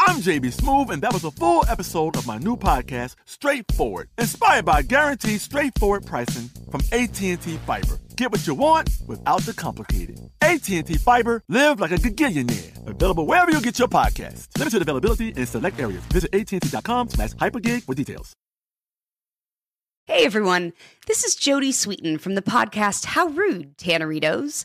I'm JB Smoove, and that was a full episode of my new podcast, Straightforward, inspired by guaranteed straightforward pricing from AT&T Fiber. Get what you want without the complicated. AT&T Fiber, live like a gigillionaire. Available wherever you get your podcast. Limited availability in select areas. Visit AT&T.com slash hypergig for details. Hey everyone, this is Jodie Sweetin from the podcast How Rude, Tanneritos.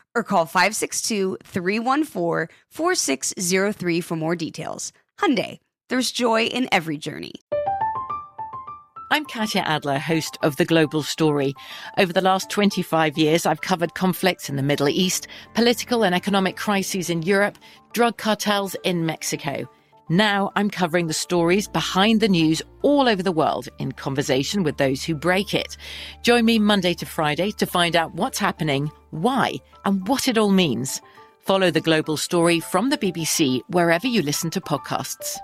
or call 562-314-4603 for more details. Hyundai, there's joy in every journey. I'm Katya Adler, host of The Global Story. Over the last 25 years, I've covered conflicts in the Middle East, political and economic crises in Europe, drug cartels in Mexico. Now I'm covering the stories behind the news all over the world in conversation with those who break it. Join me Monday to Friday to find out what's happening, why, and what it all means. Follow the global story from the BBC wherever you listen to podcasts.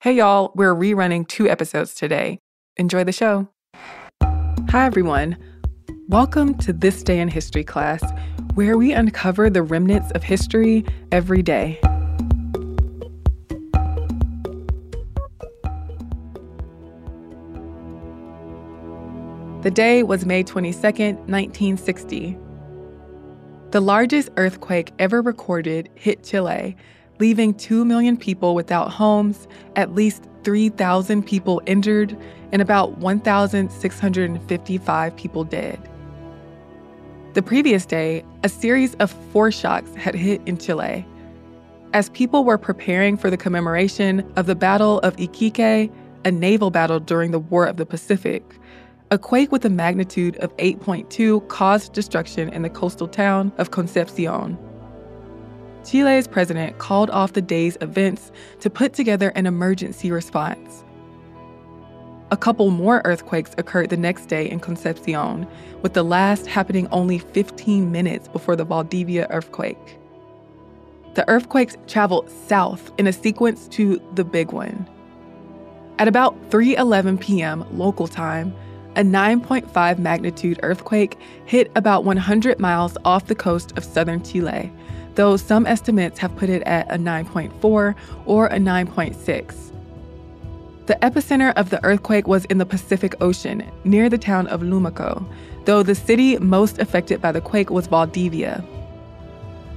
Hey, y'all, we're rerunning two episodes today. Enjoy the show. Hi, everyone. Welcome to This Day in History class where we uncover the remnants of history every day. The day was May 22, 1960. The largest earthquake ever recorded hit Chile, leaving 2 million people without homes, at least 3,000 people injured, and about 1,655 people dead. The previous day, a series of foreshocks had hit in Chile. As people were preparing for the commemoration of the Battle of Iquique, a naval battle during the War of the Pacific, a quake with a magnitude of 8.2 caused destruction in the coastal town of Concepcion. Chile's president called off the day's events to put together an emergency response. A couple more earthquakes occurred the next day in Concepcion, with the last happening only 15 minutes before the Valdivia earthquake. The earthquakes traveled south in a sequence to the big one. At about 3:11 p.m. local time, a 9.5 magnitude earthquake hit about 100 miles off the coast of southern Chile, though some estimates have put it at a 9.4 or a 9.6. The epicenter of the earthquake was in the Pacific Ocean, near the town of Lumaco, though the city most affected by the quake was Valdivia.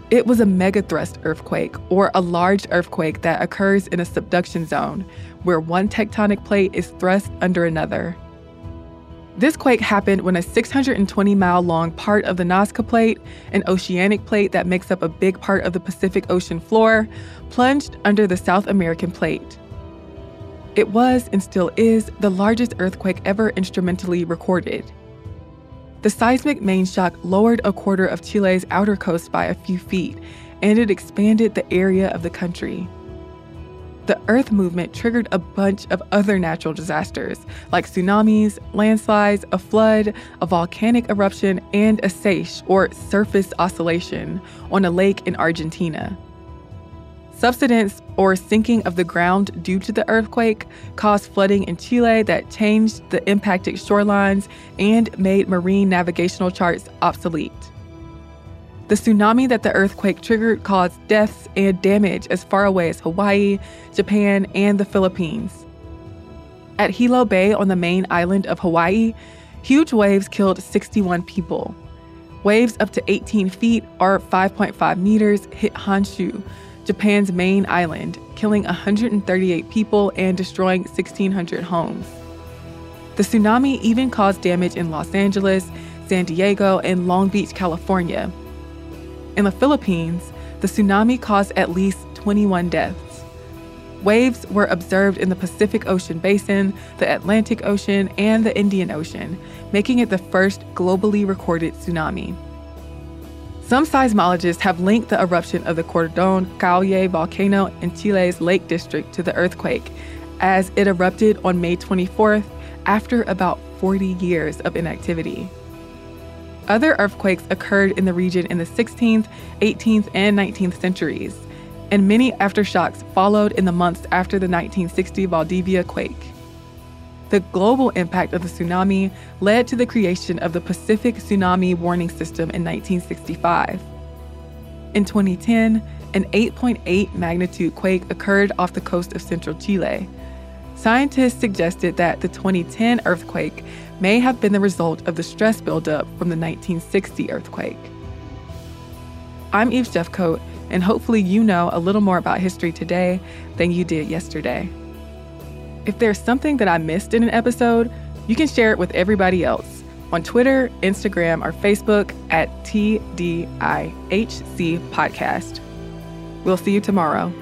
It was a megathrust earthquake, or a large earthquake that occurs in a subduction zone, where one tectonic plate is thrust under another. This quake happened when a 620 mile long part of the Nazca Plate, an oceanic plate that makes up a big part of the Pacific Ocean floor, plunged under the South American plate. It was, and still is, the largest earthquake ever instrumentally recorded. The seismic main shock lowered a quarter of Chile's outer coast by a few feet, and it expanded the area of the country. The earth movement triggered a bunch of other natural disasters, like tsunamis, landslides, a flood, a volcanic eruption, and a seiche, or surface oscillation, on a lake in Argentina. Subsidence or sinking of the ground due to the earthquake caused flooding in Chile that changed the impacted shorelines and made marine navigational charts obsolete. The tsunami that the earthquake triggered caused deaths and damage as far away as Hawaii, Japan, and the Philippines. At Hilo Bay on the main island of Hawaii, huge waves killed 61 people. Waves up to 18 feet or 5.5 meters hit Honshu, Japan's main island, killing 138 people and destroying 1,600 homes. The tsunami even caused damage in Los Angeles, San Diego, and Long Beach, California. In the Philippines, the tsunami caused at least 21 deaths. Waves were observed in the Pacific Ocean basin, the Atlantic Ocean, and the Indian Ocean, making it the first globally recorded tsunami. Some seismologists have linked the eruption of the Cordon Caulle volcano in Chile's Lake District to the earthquake, as it erupted on May 24th after about 40 years of inactivity. Other earthquakes occurred in the region in the 16th, 18th, and 19th centuries, and many aftershocks followed in the months after the 1960 Valdivia quake. The global impact of the tsunami led to the creation of the Pacific Tsunami Warning System in 1965. In 2010, an 8.8 magnitude quake occurred off the coast of central Chile. Scientists suggested that the 2010 earthquake may have been the result of the stress buildup from the 1960 earthquake. I'm Eve Jeffcoat, and hopefully you know a little more about history today than you did yesterday. If there's something that I missed in an episode, you can share it with everybody else on Twitter, Instagram, or Facebook at TDIHC Podcast. We'll see you tomorrow.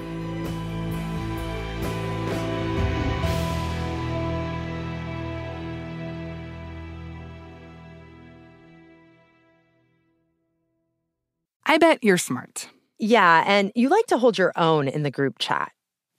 I bet you're smart. Yeah, and you like to hold your own in the group chat.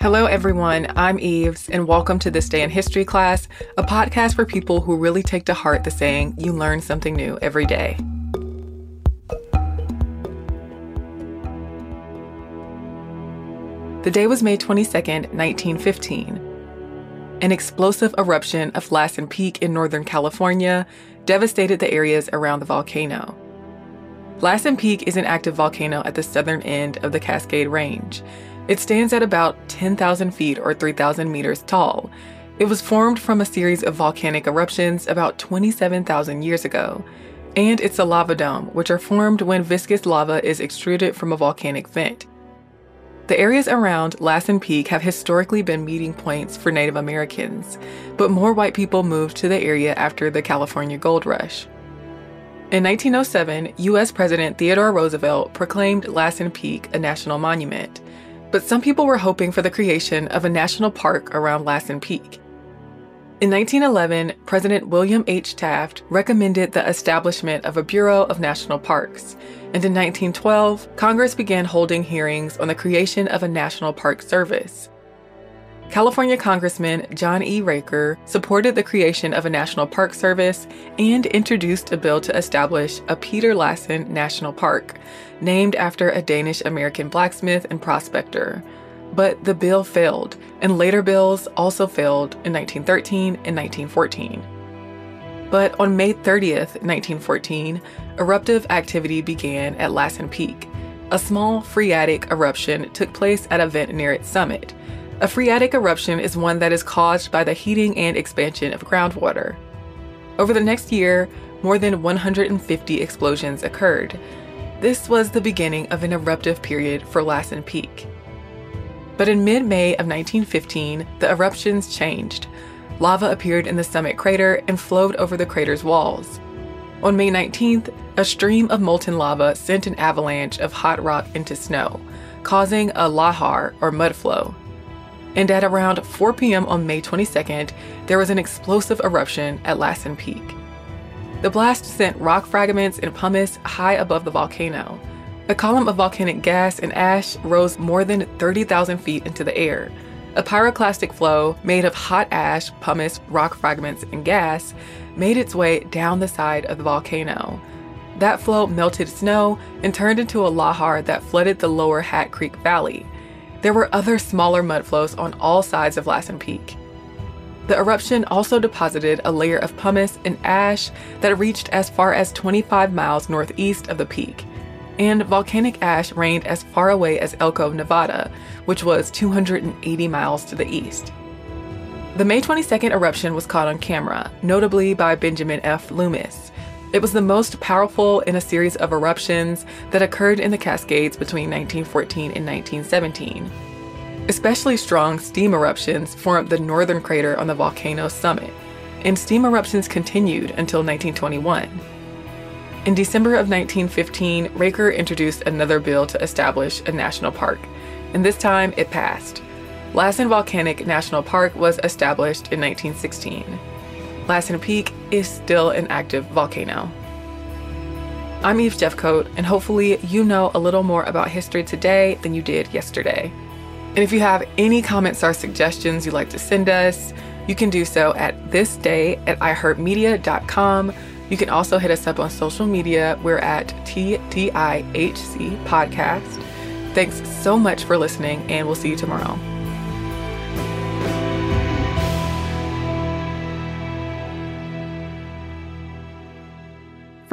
Hello, everyone. I'm Eves, and welcome to This Day in History class, a podcast for people who really take to heart the saying, you learn something new every day. The day was May 22nd, 1915. An explosive eruption of Lassen Peak in Northern California devastated the areas around the volcano. Lassen Peak is an active volcano at the southern end of the Cascade Range. It stands at about 10,000 feet or 3,000 meters tall. It was formed from a series of volcanic eruptions about 27,000 years ago. And it's a lava dome, which are formed when viscous lava is extruded from a volcanic vent. The areas around Lassen Peak have historically been meeting points for Native Americans, but more white people moved to the area after the California Gold Rush. In 1907, U.S. President Theodore Roosevelt proclaimed Lassen Peak a national monument, but some people were hoping for the creation of a national park around Lassen Peak. In 1911, President William H. Taft recommended the establishment of a Bureau of National Parks, and in 1912, Congress began holding hearings on the creation of a National Park Service. California Congressman John E. Raker supported the creation of a National Park Service and introduced a bill to establish a Peter Lassen National Park, named after a Danish American blacksmith and prospector. But the bill failed, and later bills also failed in 1913 and 1914. But on May 30th, 1914, eruptive activity began at Lassen Peak. A small phreatic eruption took place at a vent near its summit. A phreatic eruption is one that is caused by the heating and expansion of groundwater. Over the next year, more than 150 explosions occurred. This was the beginning of an eruptive period for Lassen Peak. But in mid May of 1915, the eruptions changed. Lava appeared in the summit crater and flowed over the crater's walls. On May 19th, a stream of molten lava sent an avalanche of hot rock into snow, causing a lahar or mud flow. And at around 4 p.m. on May 22nd, there was an explosive eruption at Lassen Peak. The blast sent rock fragments and pumice high above the volcano. A column of volcanic gas and ash rose more than 30,000 feet into the air. A pyroclastic flow made of hot ash, pumice, rock fragments, and gas made its way down the side of the volcano. That flow melted snow and turned into a lahar that flooded the lower Hat Creek Valley. There were other smaller mudflows on all sides of Lassen Peak. The eruption also deposited a layer of pumice and ash that reached as far as 25 miles northeast of the peak, and volcanic ash rained as far away as Elko, Nevada, which was 280 miles to the east. The May 22nd eruption was caught on camera, notably by Benjamin F. Loomis. It was the most powerful in a series of eruptions that occurred in the Cascades between 1914 and 1917. Especially strong steam eruptions formed the northern crater on the volcano's summit, and steam eruptions continued until 1921. In December of 1915, Raker introduced another bill to establish a national park, and this time it passed. Lassen Volcanic National Park was established in 1916. Lassen Peak is still an active volcano. I'm Eve Jeffcoat, and hopefully, you know a little more about history today than you did yesterday. And if you have any comments or suggestions you'd like to send us, you can do so at thisday at iheartmedia.com. You can also hit us up on social media. We're at TDIHC Podcast. Thanks so much for listening, and we'll see you tomorrow.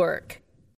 work.